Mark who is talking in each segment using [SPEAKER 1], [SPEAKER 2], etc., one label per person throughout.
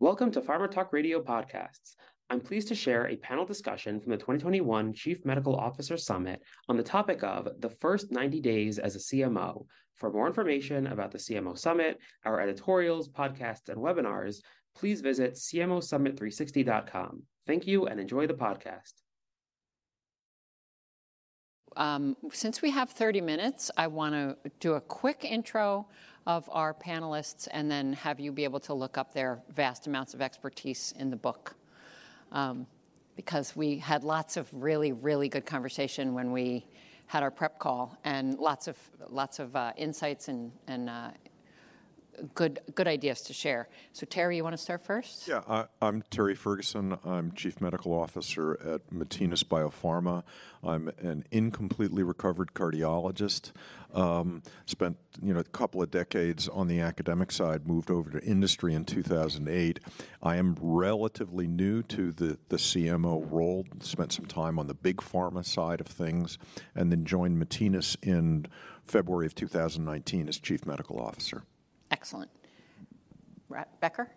[SPEAKER 1] Welcome to Pharma Talk Radio Podcasts. I'm pleased to share a panel discussion from the 2021 Chief Medical Officer Summit on the topic of the first 90 days as a CMO. For more information about the CMO Summit, our editorials, podcasts, and webinars, please visit cmosummit360.com. Thank you and enjoy the podcast.
[SPEAKER 2] Um, since we have 30 minutes, I want to do a quick intro of our panelists and then have you be able to look up their vast amounts of expertise in the book. Um, because we had lots of really, really good conversation when we had our prep call and lots of, lots of uh, insights and, and uh, good good ideas to share. So Terry, you want to start first?
[SPEAKER 3] Yeah, I, am Terry Ferguson. I'm Chief Medical Officer at Matinas Biopharma. I'm an incompletely recovered cardiologist. Um, spent you know a couple of decades on the academic side. Moved over to industry in 2008. I am relatively new to the the CMO role. Spent some time on the big pharma side of things, and then joined Matinas in February of 2019 as Chief Medical Officer.
[SPEAKER 2] Excellent. Becker?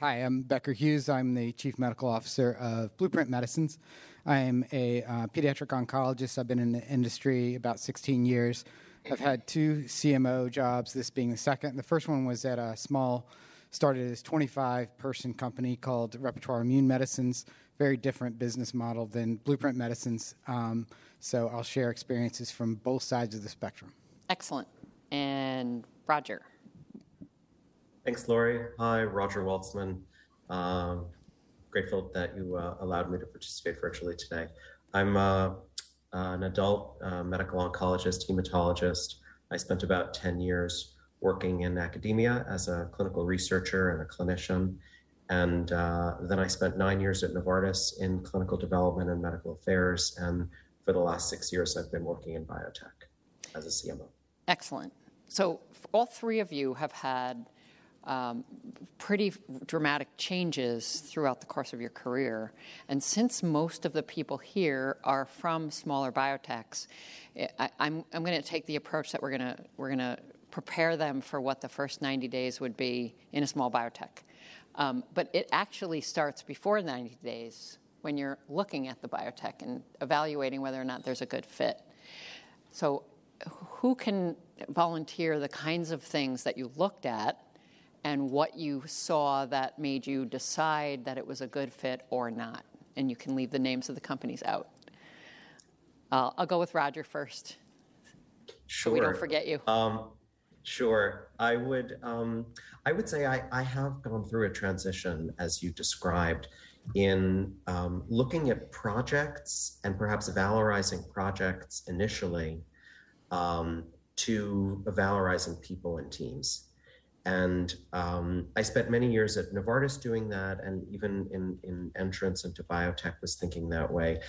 [SPEAKER 4] Hi, I'm Becker Hewes. I'm the Chief Medical Officer of Blueprint Medicines. I am a uh, pediatric oncologist. I've been in the industry about 16 years. I've had two CMO jobs, this being the second. The first one was at a small, started as 25 person company called Repertoire Immune Medicines. Very different business model than Blueprint Medicines. Um, so I'll share experiences from both sides of the spectrum.
[SPEAKER 2] Excellent. And Roger.
[SPEAKER 5] Thanks, Laurie. Hi, Roger Waltzman. Um, grateful that you uh, allowed me to participate virtually today. I'm uh, an adult uh, medical oncologist, hematologist. I spent about 10 years working in academia as a clinical researcher and a clinician. And uh, then I spent nine years at Novartis in clinical development and medical affairs. And for the last six years, I've been working in biotech as a CMO.
[SPEAKER 2] Excellent. So, all three of you have had um, pretty dramatic changes throughout the course of your career. And since most of the people here are from smaller biotechs, I, I'm, I'm going to take the approach that we're going to we're going to prepare them for what the first 90 days would be in a small biotech. Um, but it actually starts before 90 days when you're looking at the biotech and evaluating whether or not there's a good fit. So, who can volunteer the kinds of things that you looked at and what you saw that made you decide that it was a good fit or not. And you can leave the names of the companies out. Uh, I'll go with Roger first.
[SPEAKER 5] Sure.
[SPEAKER 2] So we don't forget you.
[SPEAKER 5] Um, sure. I would. Um, I would say I, I, have gone through a transition, as you described, in um, looking at projects and perhaps valorizing projects initially um, to valorizing people and teams. And um, I spent many years at Novartis doing that, and even in, in entrance into biotech was thinking that way.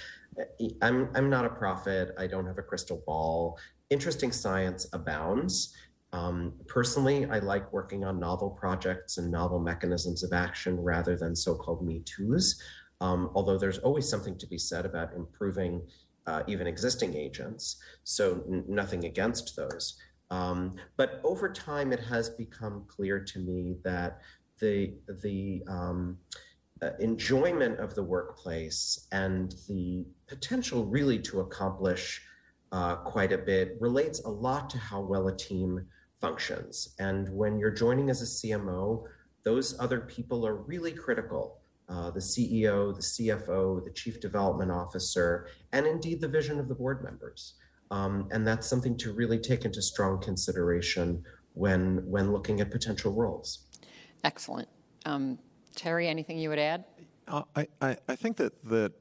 [SPEAKER 5] I'm, I'm not a prophet, I don't have a crystal ball. Interesting science abounds. Um, personally, I like working on novel projects and novel mechanisms of action rather than so called Me Too's. Um, although there's always something to be said about improving uh, even existing agents. So, n- nothing against those. Um, but over time, it has become clear to me that the the um, uh, enjoyment of the workplace and the potential really to accomplish uh, quite a bit relates a lot to how well a team functions. And when you're joining as a CMO, those other people are really critical. Uh, the CEO, the CFO, the chief development officer, and indeed the vision of the board members. Um, and that's something to really take into strong consideration when when looking at potential roles.
[SPEAKER 2] Excellent. Um, Terry, anything you would add?
[SPEAKER 3] Uh, I, I, I, think that, that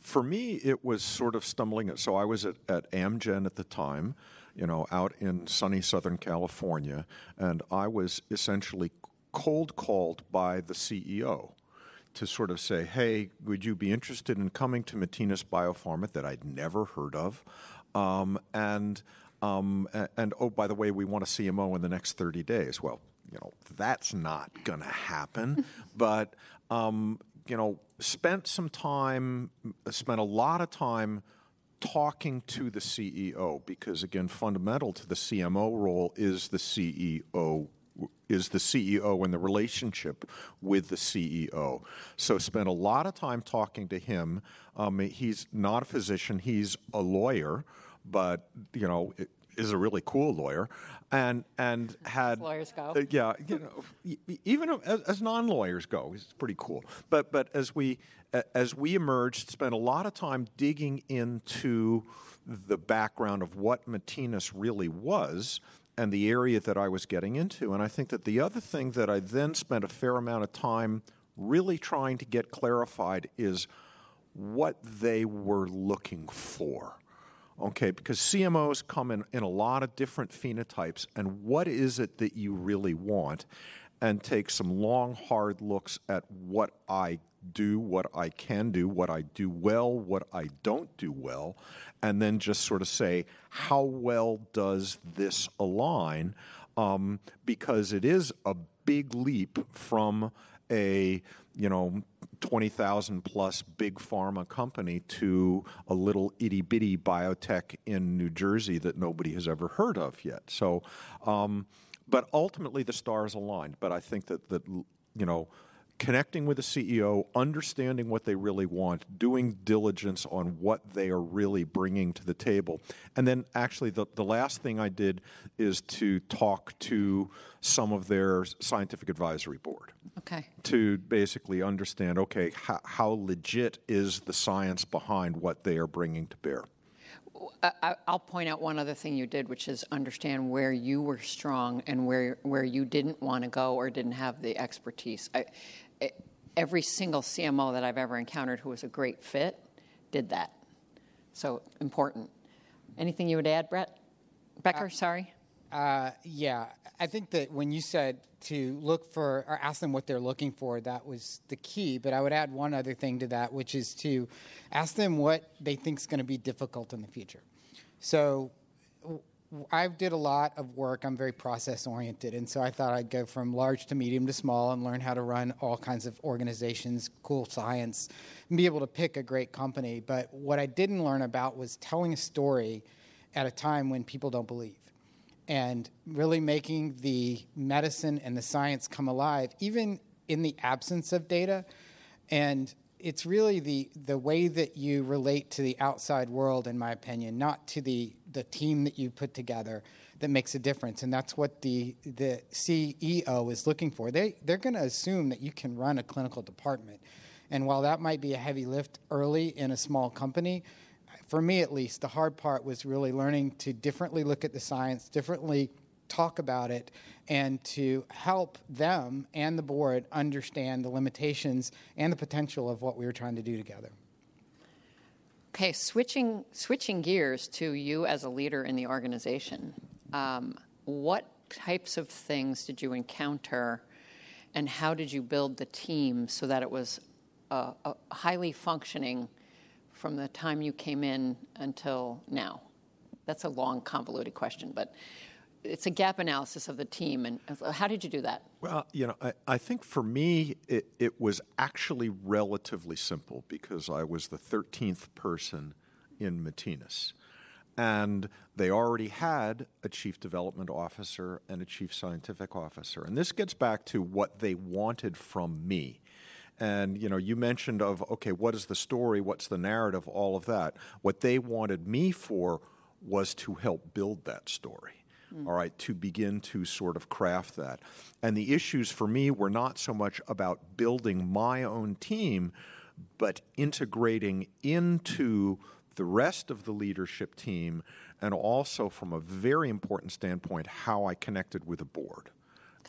[SPEAKER 3] for me, it was sort of stumbling. So I was at, at Amgen at the time, you know, out in sunny Southern California, and I was essentially cold called by the CEO to sort of say, hey, would you be interested in coming to Matinas Biopharma that I'd never heard of? Um, and um, and oh, by the way, we want a CMO in the next 30 days. Well, you know, that's not going to happen. but um, you know, spent some time, spent a lot of time talking to the CEO because again, fundamental to the CMO role is the CEO is the CEO and the relationship with the CEO. So spent a lot of time talking to him. Um, he's not a physician; he's a lawyer, but you know is a really cool lawyer, and and had
[SPEAKER 2] lawyers go.
[SPEAKER 3] Uh, yeah, you know, even as, as non-lawyers go, he's pretty cool. But but as we as we emerged, spent a lot of time digging into the background of what Matinas really was and the area that I was getting into. And I think that the other thing that I then spent a fair amount of time really trying to get clarified is what they were looking for. Okay, because CMOs come in, in a lot of different phenotypes, and what is it that you really want? And take some long, hard looks at what I do, what I can do, what I do well, what I don't do well, and then just sort of say, how well does this align? Um, because it is a big leap from a you know 20,000 plus big pharma company to a little itty bitty biotech in New Jersey that nobody has ever heard of yet. So, um, but ultimately the stars aligned. But I think that that you know connecting with the CEO, understanding what they really want, doing diligence on what they are really bringing to the table. And then, actually, the, the last thing I did is to talk to some of their scientific advisory board.
[SPEAKER 2] Okay.
[SPEAKER 3] To basically understand okay, how, how legit is the science behind what they are bringing to bear?
[SPEAKER 2] I, will point out one other thing you did, which is understand where you were strong and where where you didn't want to go or didn't have the expertise. I, every single CMO that I've ever encountered who was a great fit did that. So important. Anything you would add, Brett? Becker, uh, sorry.
[SPEAKER 4] Uh, yeah, I think that when you said to look for or ask them what they're looking for, that was the key. But I would add one other thing to that, which is to ask them what they think is going to be difficult in the future. So I did a lot of work. I'm very process oriented, and so I thought I'd go from large to medium to small and learn how to run all kinds of organizations, cool science, and be able to pick a great company. But what I didn't learn about was telling a story at a time when people don't believe, and really making the medicine and the science come alive, even in the absence of data. And it's really the the way that you relate to the outside world, in my opinion, not to the the team that you put together that makes a difference, and that's what the the CEO is looking for. They they're going to assume that you can run a clinical department, and while that might be a heavy lift early in a small company, for me at least, the hard part was really learning to differently look at the science, differently talk about it and to help them and the board understand the limitations and the potential of what we were trying to do together.
[SPEAKER 2] Okay, switching switching gears to you as a leader in the organization, um, what types of things did you encounter, and how did you build the team so that it was uh, highly functioning from the time you came in until now? That's a long, convoluted question, but it's a gap analysis of the team. And how did you do that?
[SPEAKER 3] Well, you know, I, I think for me, it, it, was actually relatively simple because I was the 13th person in Matinas. And they already had a chief development officer and a chief scientific officer. And this gets back to what they wanted from me. And you know, you mentioned of okay, what is the story? What's the narrative? All of that. What they wanted me for was to help build that story mm. all right, to begin to sort of craft that. And the issues for me were not so much about building my own team, but integrating into the rest of the leadership team, and also from a very important standpoint, how I connected with the board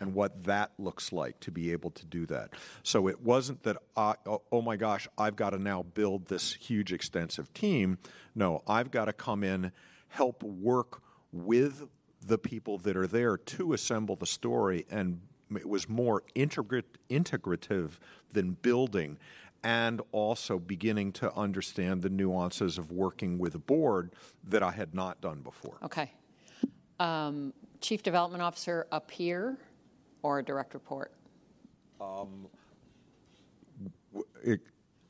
[SPEAKER 3] and what that looks like to be able to do that. So it wasn't that, I, oh, oh my gosh, I've got to now build this huge, extensive team. No, I've got to come in, help work with the people that are there to assemble the story, and it was more integrative than building, and also beginning to understand the nuances of working with a board that I had not done before.
[SPEAKER 2] Okay. Um, Chief Development Officer up here or a direct report? Um,
[SPEAKER 3] it,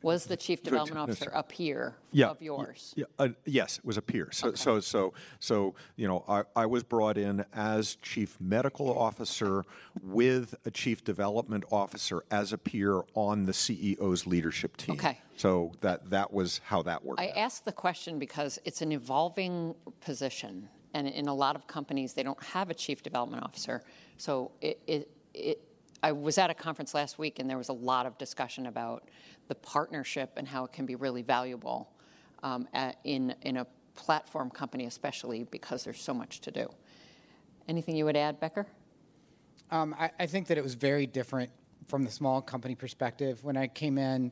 [SPEAKER 2] Was the chief development officer a peer
[SPEAKER 3] yeah,
[SPEAKER 2] of yours?
[SPEAKER 3] Yeah, uh, yes, it was a peer. So, okay. so, so, so, you know, I, I was brought in as chief medical officer with a chief development officer as a peer on the CEO's leadership team.
[SPEAKER 2] Okay.
[SPEAKER 3] So that that was how that worked.
[SPEAKER 2] I
[SPEAKER 3] out.
[SPEAKER 2] asked the question because it's an evolving position, and in a lot of companies they don't have a chief development officer. So it, it, it I was at a conference last week, and there was a lot of discussion about the partnership and how it can be really valuable um, at, in, in a platform company, especially because there's so much to do. Anything you would add, Becker?
[SPEAKER 4] Um, I, I, think that it was very different from the small company perspective. When I came in,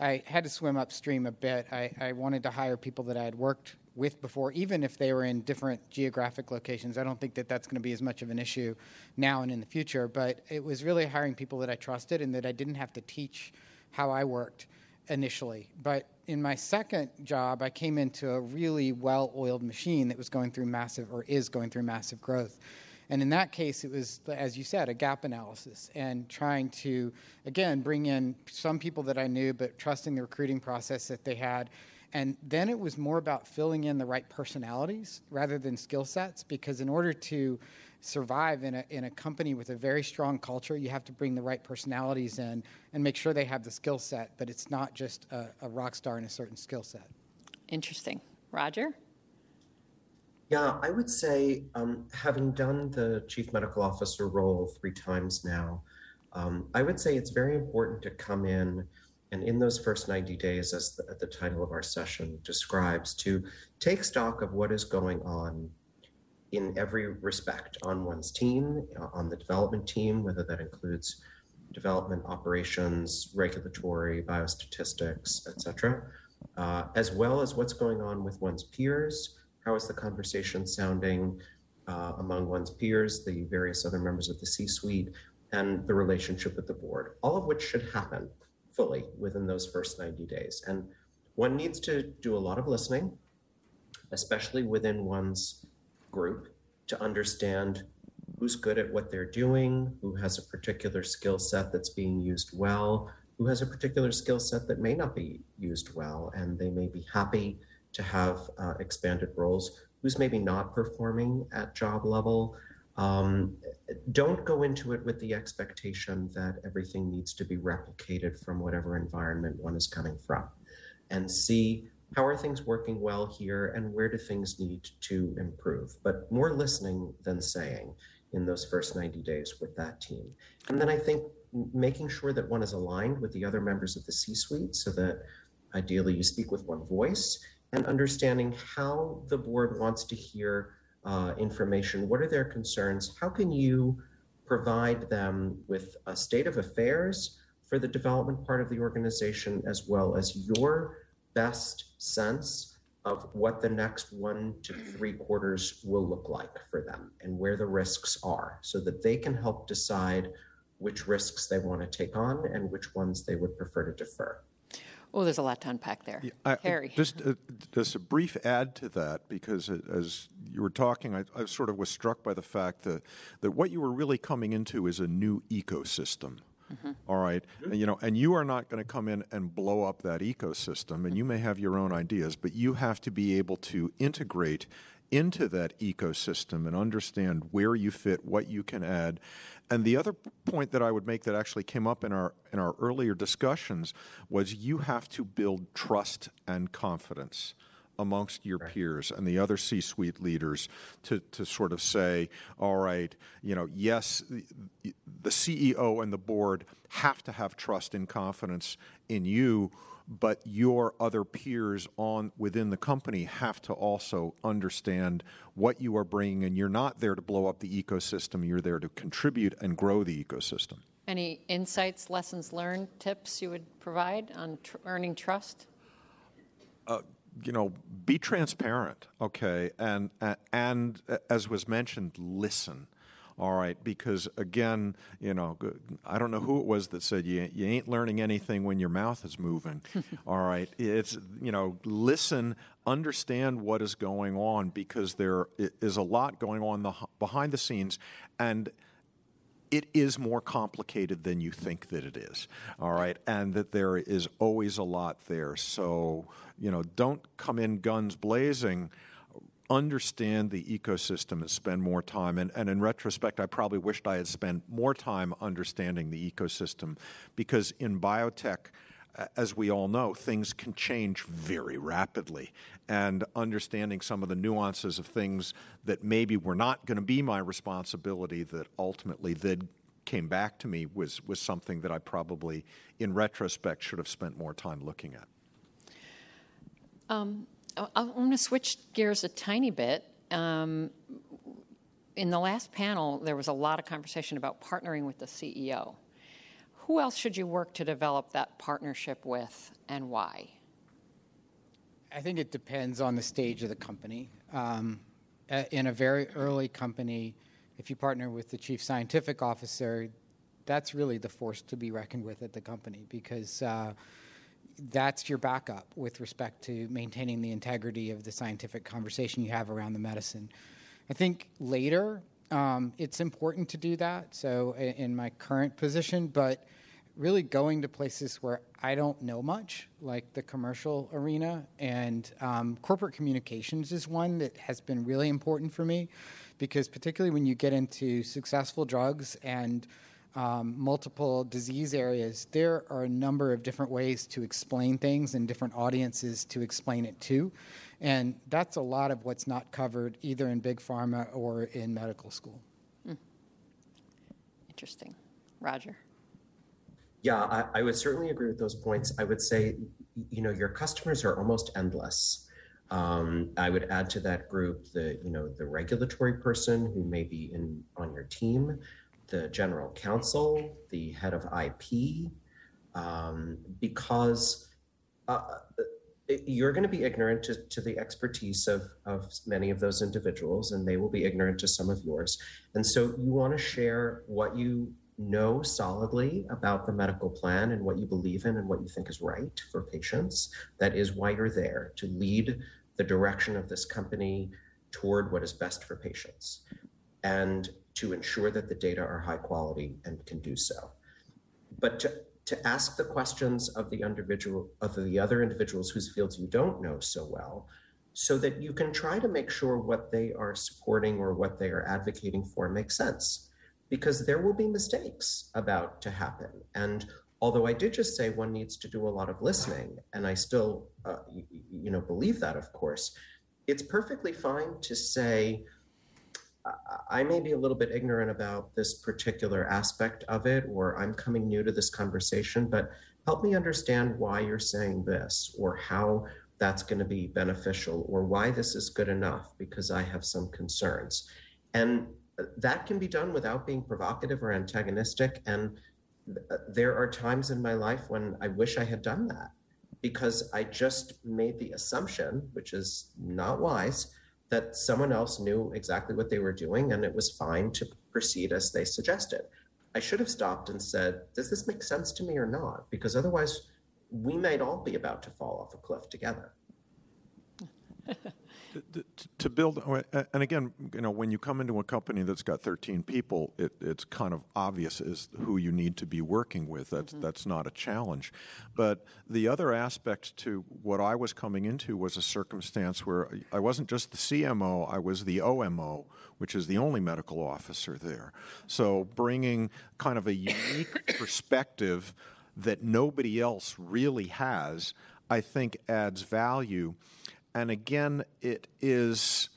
[SPEAKER 4] I had to swim upstream a bit. I, I wanted to hire people that I had worked with before, even if they were in different geographic locations. I don't think that that's going to be as much of an issue now and in the future, but it was really hiring people that I trusted and that I didn't have to teach how I worked initially. But in my second job, I came into a really well oiled machine that was going through massive, or is going through massive growth. And in that case, it was, as you said, a gap analysis and trying to, again, bring in some people that I knew, but trusting the recruiting process that they had. And then it was more about filling in the right personalities rather than skill sets, because in order to survive in a, in a company with a very strong culture, you have to bring the right personalities in and make sure they have the skill set, but it's not just a, a rock star in a certain skill set.
[SPEAKER 2] Interesting. Roger?
[SPEAKER 5] Yeah, I would say, um, having done the chief medical officer role three times now, um, I would say it's very important to come in and in those first 90 days, as the, the title of our session describes, to take stock of what is going on in every respect on one's team, uh, on the development team, whether that includes development operations, regulatory, biostatistics, et cetera, uh, as well as what's going on with one's peers. How is the conversation sounding uh, among one's peers, the various other members of the C suite, and the relationship with the board, all of which should happen fully within those first 90 days. And one needs to do a lot of listening, especially within one's group to understand who's good at what they're doing, who has a particular skill set that's being used well, who has a particular skill set that may not be used well, and they may be happy to have uh, expanded roles, who's maybe not performing at job level. Um, don't go into it with the expectation that everything needs to be replicated from whatever environment one is coming from and see how are things working well here and where do things need to improve. But more listening than saying in those first 90 days with that team. And then i think making sure that one is aligned with the other members of the c suite so that ideally you speak with one voice and understanding how the board wants to hear uh, information what are their concerns how can you provide them with a state of affairs for the development part of the organization as well as your best sense of what the next one to three quarters will look like for them and where the risks are so that they can help decide which risks they want to take on and which ones they would prefer to defer.
[SPEAKER 2] Oh, there's a lot to unpack there. Yeah, I, Harry.
[SPEAKER 3] Just, uh, just a brief add to that, because it, as you were talking, I, I, sort of was struck by the fact that, that what you were really coming into is a new ecosystem. Mm-hmm. All right? and, you know, and you are not going to come in and blow up that ecosystem, and you may have your own ideas, but you have to be able to integrate into that ecosystem and understand where you fit, what you can add. And the other point that I would make that actually came up in our in our earlier discussions was you have to build trust and confidence amongst your right. peers and the other C-suite leaders to, to sort of say, all right, you know, yes, the, the CEO and the board have to have trust and confidence in you, but your other peers on within the company have to also understand what you are bringing, and you're not there to blow up the ecosystem. You're there to contribute and grow the ecosystem.
[SPEAKER 2] Any insights, lessons learned, tips you would provide on tr- earning trust?
[SPEAKER 3] Uh, you know, be transparent, okay, and and as was mentioned, listen. All right, because again, you know, I don't know who it was that said you you ain't learning anything when your mouth is moving. All right, it's you know, listen, understand what is going on because there is a lot going on the, behind the scenes, and it is more complicated than you think that it is. All right, and that there is always a lot there. So you know, don't come in guns blazing understand the ecosystem and spend more time. And, and, in retrospect, I probably wished I had spent more time understanding the ecosystem because in biotech, as we all know, things can change very rapidly. And understanding some of the nuances of things that maybe were not going to be my responsibility that ultimately then came back to me was, was something that I probably, in retrospect, should have spent more time looking at.
[SPEAKER 2] Um, I want to switch gears a tiny bit. Um, in the last panel, there was a lot of conversation about partnering with the CEO. Who else should you work to develop that partnership with, and why?
[SPEAKER 4] I think it depends on the stage of the company. Um, in a very early company, if you partner with the chief scientific officer, that's really the force to be reckoned with at the company because uh, that's your backup with respect to maintaining the integrity of the scientific conversation you have around the medicine. I think later um, it's important to do that. So in my current position, but really going to places where I don't know much, like the commercial arena, and um, corporate communications is one that has been really important for me because, particularly when you get into successful drugs and um, multiple disease areas, there are a number of different ways to explain things and different audiences to explain it to. And that's a lot of what's not covered either in big pharma or in medical school. Mm.
[SPEAKER 2] Interesting. Roger.
[SPEAKER 5] Yeah, I, I, would certainly agree with those points. I would say, you know, your customers are almost endless. Um, I would add to that group the, you know, the regulatory person who may be in on your team, the general counsel, the head of IP, um, because uh, you're going to be ignorant to, to the expertise of, of many of those individuals, and they will be ignorant to some of yours. And so you want to share what you know solidly about the medical plan and what you believe in and what you think is right for patients. That is why you're there to lead the direction of this company toward what is best for patients. And to ensure that the data are high quality and can do so. But to, to ask the questions of the individual of the other individuals whose fields you don't know so well, so that you can try to make sure what they are supporting or what they are advocating for makes sense. Because there will be mistakes about to happen. And although I did just say one needs to do a lot of listening, and I still, uh, you, you know, believe that, of course, it's perfectly fine to say, I may be a little bit ignorant about this particular aspect of it, or I'm coming new to this conversation, but help me understand why you're saying this, or how that's going to be beneficial, or why this is good enough, because I have some concerns. And that can be done without being provocative or antagonistic. And there are times in my life when I wish I had done that because I just made the assumption, which is not wise that someone else knew exactly what they were doing and it was fine to proceed as they suggested. I should have stopped and said, Does this make sense to me or not? Because otherwise, we might all be about to fall off a cliff together.
[SPEAKER 3] to, build, and again, you know, when you come into a company that's got 13 people, it, it's kind of obvious as who you need to be working with. That's mm-hmm. that's not a challenge. But the other aspect to what I was coming into was a circumstance where I wasn't just the CMO, I was the OMO, which is the only medical officer there. So bringing kind of a unique perspective that nobody else really has, I think adds value. And again, it is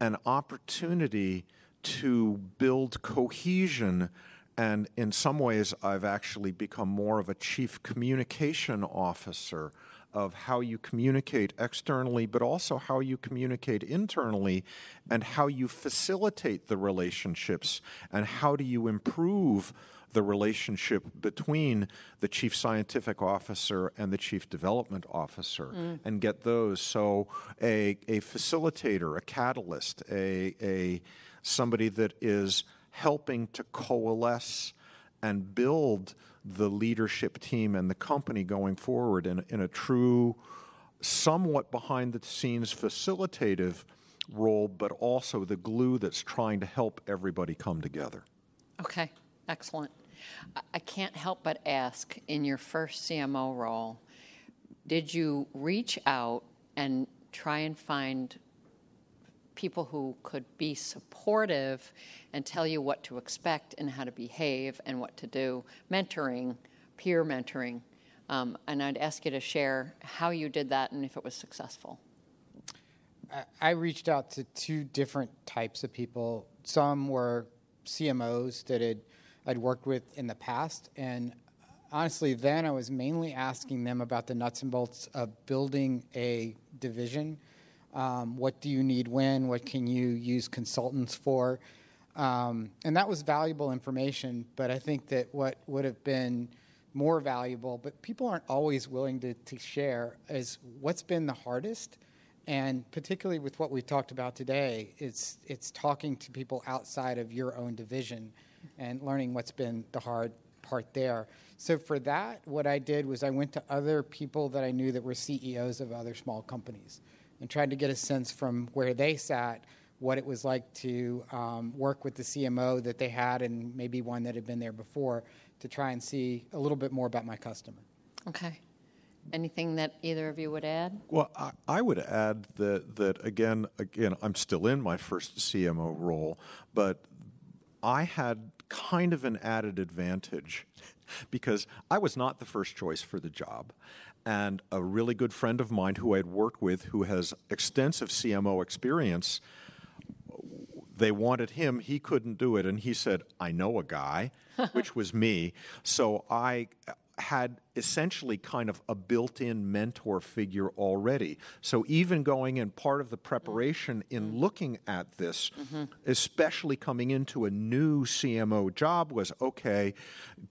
[SPEAKER 3] an opportunity to build cohesion. And in some ways, I've actually become more of a chief communication officer of how you communicate externally, but also how you communicate internally, and how you facilitate the relationships, and how do you improve the relationship between the chief scientific officer and the chief development officer mm. and get those. So a, a facilitator, a catalyst, a, a somebody that is helping to coalesce and build the leadership team and the company going forward in, in a true, somewhat behind the scenes facilitative role, but also the glue that's trying to help everybody come together.
[SPEAKER 2] Okay. Excellent. I can't help but ask in your first CMO role, did you reach out and try and find people who could be supportive and tell you what to expect and how to behave and what to do? Mentoring, peer mentoring. Um, and I'd ask you to share how you did that and if it was successful.
[SPEAKER 4] I reached out to two different types of people. Some were CMOs that had I'd worked with in the past, and honestly, then I was mainly asking them about the nuts and bolts of building a division. Um, what do you need when? What can you use consultants for? Um, and that was valuable information, but I think that what would have been more valuable, but people aren't always willing to, to share, is what's been the hardest and particularly with what we talked about today, it's it's talking to people outside of your own division and learning what's been the hard part there. So for that, what I did was I went to other people that I knew that were CEOs of other small companies and tried to get a sense from where they sat what it was like to um, work with the CMO that they had and maybe one that had been there before to try and see a little bit more about my customer.
[SPEAKER 2] Okay. Anything that either of you would add?
[SPEAKER 3] Well, I, I, would add that that again, again, I'm still in my first CMO role, but I had kind of an added advantage because I was not the first choice for the job. And a really good friend of mine who I'd worked with, who has extensive CMO experience, they wanted him. He couldn't do it. And he said, I know a guy, which was me. So I had essentially kind of a built in mentor figure already. So, even going in part of the preparation in mm-hmm. looking at this, mm-hmm. especially coming into a new CMO job, was okay,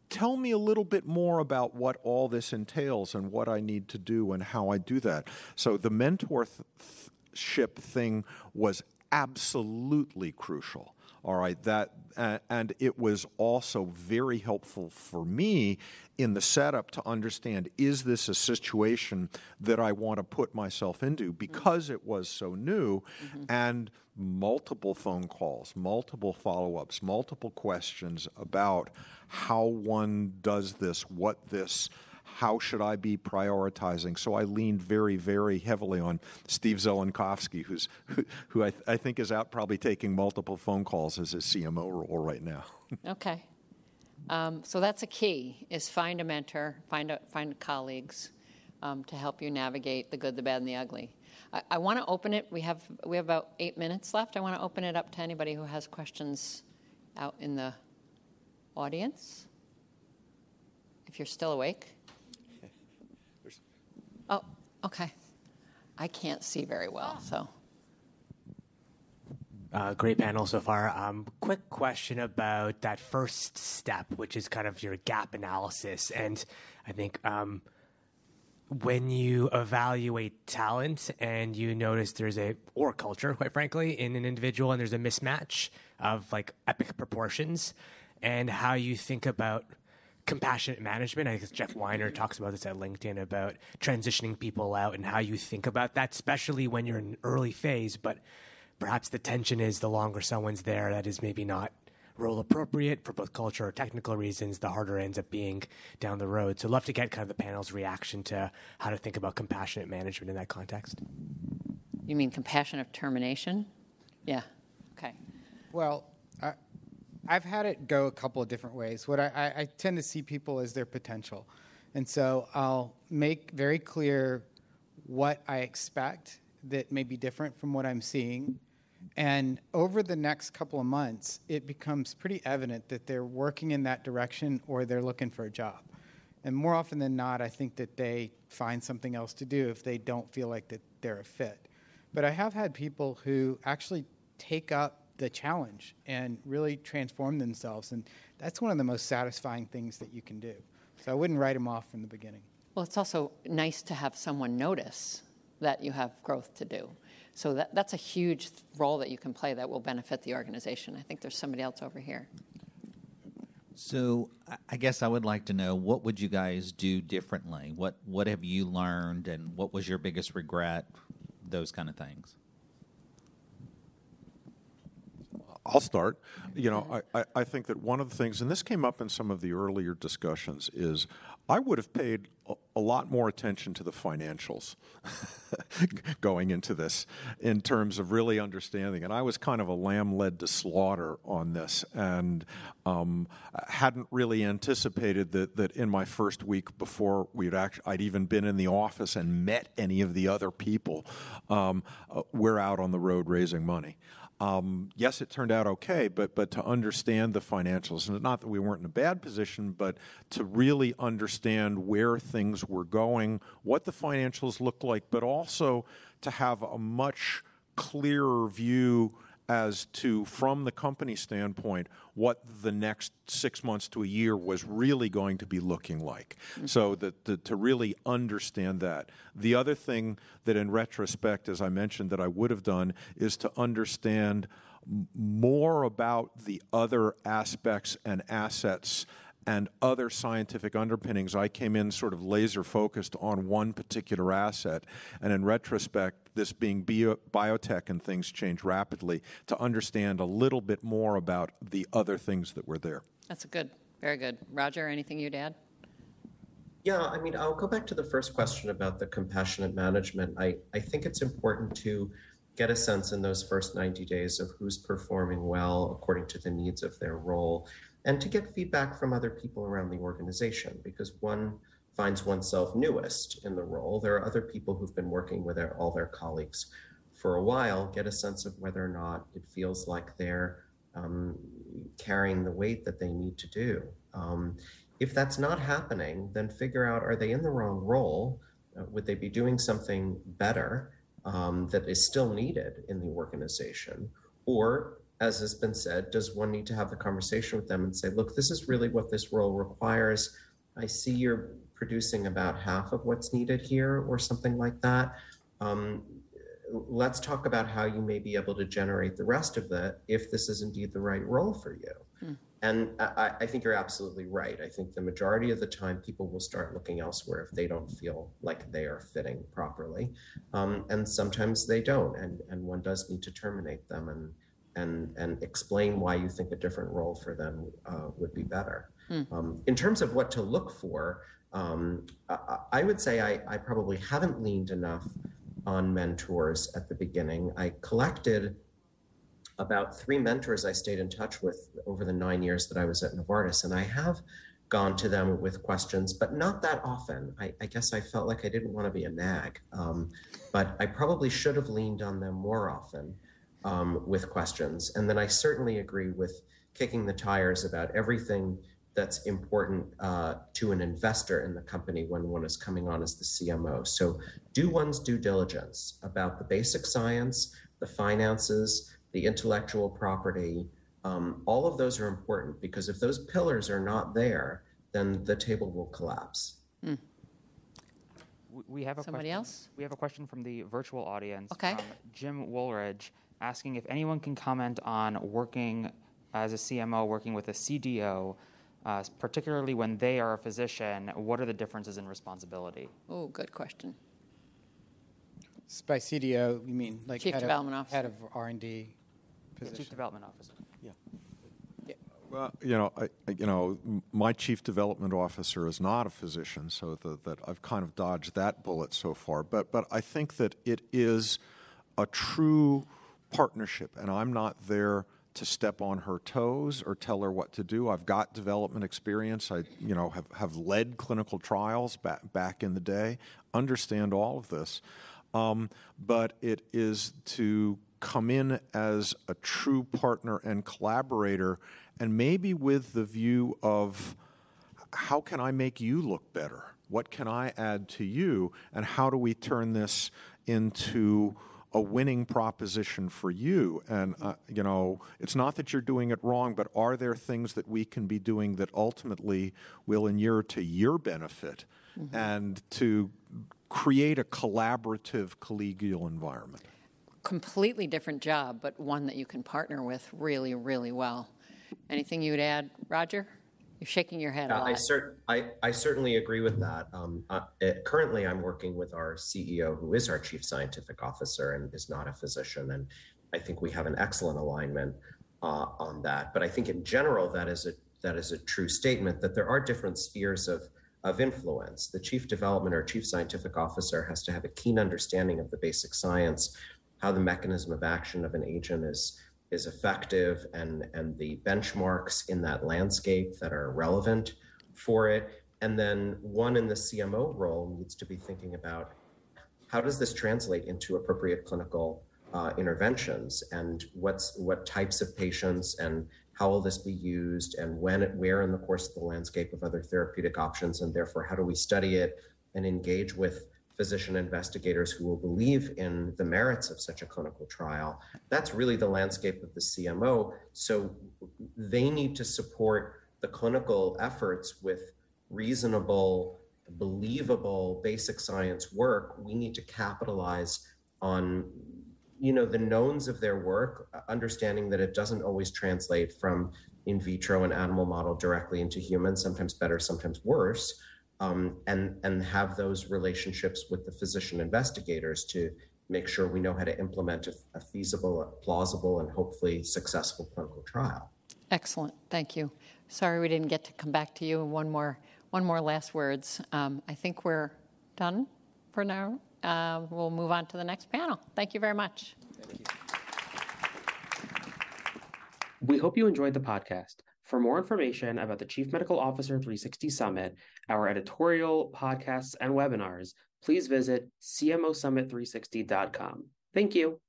[SPEAKER 3] tell me a little bit more about what all this entails and what I need to do and how I do that. So, the mentorship thing was absolutely crucial. All right, that and it was also very helpful for me in the setup to understand is this a situation that I want to put myself into because it was so new mm-hmm. and multiple phone calls, multiple follow ups, multiple questions about how one does this, what this how should I be prioritizing? So I leaned very, very heavily on Steve Zelenkowski, who's who, who I, th- I, think is out probably taking multiple phone calls as a CMO role right now.
[SPEAKER 2] okay, um, so that's a key: is find a mentor, find a, find colleagues um, to help you navigate the good, the bad, and the ugly. I, I want to open it. We have we have about eight minutes left. I want to open it up to anybody who has questions out in the audience. If you're still awake. Oh, okay. I can't see very well, so.
[SPEAKER 6] Uh, great panel so far. Um, quick question about that first step, which is kind of your gap analysis. And I think um, when you evaluate talent and you notice there's a, or culture, quite frankly, in an individual and there's a mismatch of like epic proportions, and how you think about compassionate management. I think Jeff Weiner talks about this at LinkedIn about transitioning people out and how you think about that, especially when you're in an early phase. But perhaps the tension is the longer someone's there, that is maybe not role appropriate for both culture or technical reasons, the harder it ends up being down the road. So, love to get kind of the panel's reaction to how to think about compassionate management in that context.
[SPEAKER 2] You mean compassionate termination? Yeah. Okay.
[SPEAKER 4] Well, I, I've had it go a couple of different ways. What I, I, I tend to see people as their potential. And so I'll make very clear what I expect that may be different from what I'm seeing. And over the next couple of months, it becomes pretty evident that they're working in that direction or they're looking for a job. And more often than not, I think that they find something else to do if they don't feel like that they're a fit. But I have had people who actually take up the challenge and really transform themselves. And that's one of the most satisfying things that you can do. So I wouldn't write them off from the beginning.
[SPEAKER 2] Well, it's also nice to have someone notice that you have growth to do. So that, that's a huge role that you can play that will benefit the organization. I think there's somebody else over here.
[SPEAKER 7] So I guess I would like to know what would you guys do differently? What what have you learned and what was your biggest regret? Those kind of things.
[SPEAKER 3] I'll start. You know, I, I think that one of the things, and this came up in some of the earlier discussions, is I would have paid a, a lot more attention to the financials going into this in terms of really understanding. And I was kind of a lamb led to slaughter on this and um, hadn't really anticipated that, that in my first week before we'd actually, I'd even been in the office and met any of the other people, um, uh, we're out on the road raising money. Um, yes, it turned out okay, but but to understand the financials, and not that we weren't in a bad position, but to really understand where things were going, what the financials looked like, but also to have a much clearer view as to, from the company standpoint, what the next six months to a year was really going to be looking like. Mm-hmm. So that, that, to really understand that. The other thing that, in retrospect, as I mentioned, that I would have done is to understand more about the other aspects and assets and other scientific underpinnings, I came in sort of laser focused on one particular asset. And in retrospect, this being bio- biotech and things change rapidly, to understand a little bit more about the other things that were there.
[SPEAKER 2] That's a good, very good. Roger, anything you'd add?
[SPEAKER 5] Yeah, I mean, I'll go back to the first question about the compassionate management. I, I think it's important to get a sense in those first 90 days of who's performing well according to the needs of their role and to get feedback from other people around the organization because one finds oneself newest in the role. There are other people who've been working with their, all their colleagues for a while, get a sense of whether or not it feels like they're um, carrying the weight that they need to do. Um, if that's not happening, then figure out are they in the wrong role? Uh, would they be doing something better um, that is still needed in the organization? Or as has been said, does one need to have the conversation with them and say, look, this is really what this role requires. I see you're producing about half of what's needed here, or something like that. Um, let's talk about how you may be able to generate the rest of that if this is indeed the right role for you. Hmm. And I, I, think you're absolutely right. I think the majority of the time people will start looking elsewhere if they don't feel like they are fitting properly. Um, and sometimes they don't, and, and one does need to terminate them. And and and explain why you think a different role for them uh, would be better. Mm. Um, in terms of what to look for, um, I, I, would say I, I, probably haven't leaned enough on mentors at the beginning. I collected about three mentors I stayed in touch with over the nine years that I was at Novartis, and I have gone to them with questions, but not that often. I, I guess I felt like I didn't want to be a nag, um, but I probably should have leaned on them more often um, with questions. And then I certainly agree with kicking the tires about everything that's important uh, to an investor in the company when one is coming on as the CMO. So do one's due diligence about the basic science, the finances, the intellectual property. Um, all of those are important because if those pillars are not there, then the table will collapse. Mm.
[SPEAKER 8] We have a
[SPEAKER 2] somebody
[SPEAKER 8] question.
[SPEAKER 2] else.
[SPEAKER 8] We have a question from the virtual audience.
[SPEAKER 2] Okay.
[SPEAKER 8] Jim Woolridge asking if anyone can comment on working as a CMO, working with a CDO, uh, particularly when they are a physician. What are the differences in responsibility?
[SPEAKER 2] Oh, good question.
[SPEAKER 4] By CDO, you mean like
[SPEAKER 2] Chief
[SPEAKER 4] head
[SPEAKER 2] Development
[SPEAKER 4] of,
[SPEAKER 2] Officer,
[SPEAKER 4] head of R and D
[SPEAKER 8] position. Chief Development Officer.
[SPEAKER 3] Yeah. yeah. Well, you know, I, you know, my chief development officer is not a physician, so the, that I've kind of dodged that bullet so far. But but I think that it is a true partnership, and I'm not there to step on her toes or tell her what to do. I've got development experience. I, you know, have, have led clinical trials back back in the day. Understand all of this, um, but it is to come in as a true partner and collaborator, and maybe with the view of how can I make you look better? What can I add to you? And how do we turn this into a winning proposition for you. And, uh, you know, it's not that you're doing it wrong, but are there things that we can be doing that ultimately will inure to your benefit mm-hmm. and to create a collaborative collegial environment?
[SPEAKER 2] Completely different job, but one that you can partner with really, really well. Anything you would add, Roger? You're shaking your head.
[SPEAKER 5] Uh, I, cert- I, I certainly agree with that. Um, uh, it, currently, I'm working with our CEO, who is our chief scientific officer and is not a physician, and I think we have an excellent alignment. uh, on that. But I think in general, that is a that is a true statement that there are different spheres of of influence. The chief development or chief scientific officer has to have a keen understanding of the basic science, how the mechanism of action of an agent is is effective and and the benchmarks in that landscape that are relevant for it. And then one in the CMO role needs to be thinking about how does this translate into appropriate clinical uh, interventions? And what's what types of patients and how will this be used and when it, where in the course of the landscape of other therapeutic options? And therefore how do we study it and engage with physician investigators who will believe in the merits of such a clinical trial. That's really the landscape of the CMO. So they need to support the clinical efforts with reasonable, believable basic science work. We need to capitalize on you know the knowns of their work understanding that it doesn't always translate from in vitro and animal model directly into humans sometimes better sometimes worse um, and and have those relationships with the physician investigators to make sure we know how to implement a, a feasible, a plausible, and hopefully successful clinical trial.
[SPEAKER 2] Excellent, thank you. Sorry we didn't get to come back to you. One more, one more last words. Um, I think we're done for now. Uh, we'll move on to the next panel. Thank you very much. Thank you.
[SPEAKER 1] We hope you enjoyed the podcast. For more information about the Chief Medical Officer 360 Summit, our editorial, podcasts, and webinars, please visit cmosummit360.com. Thank you.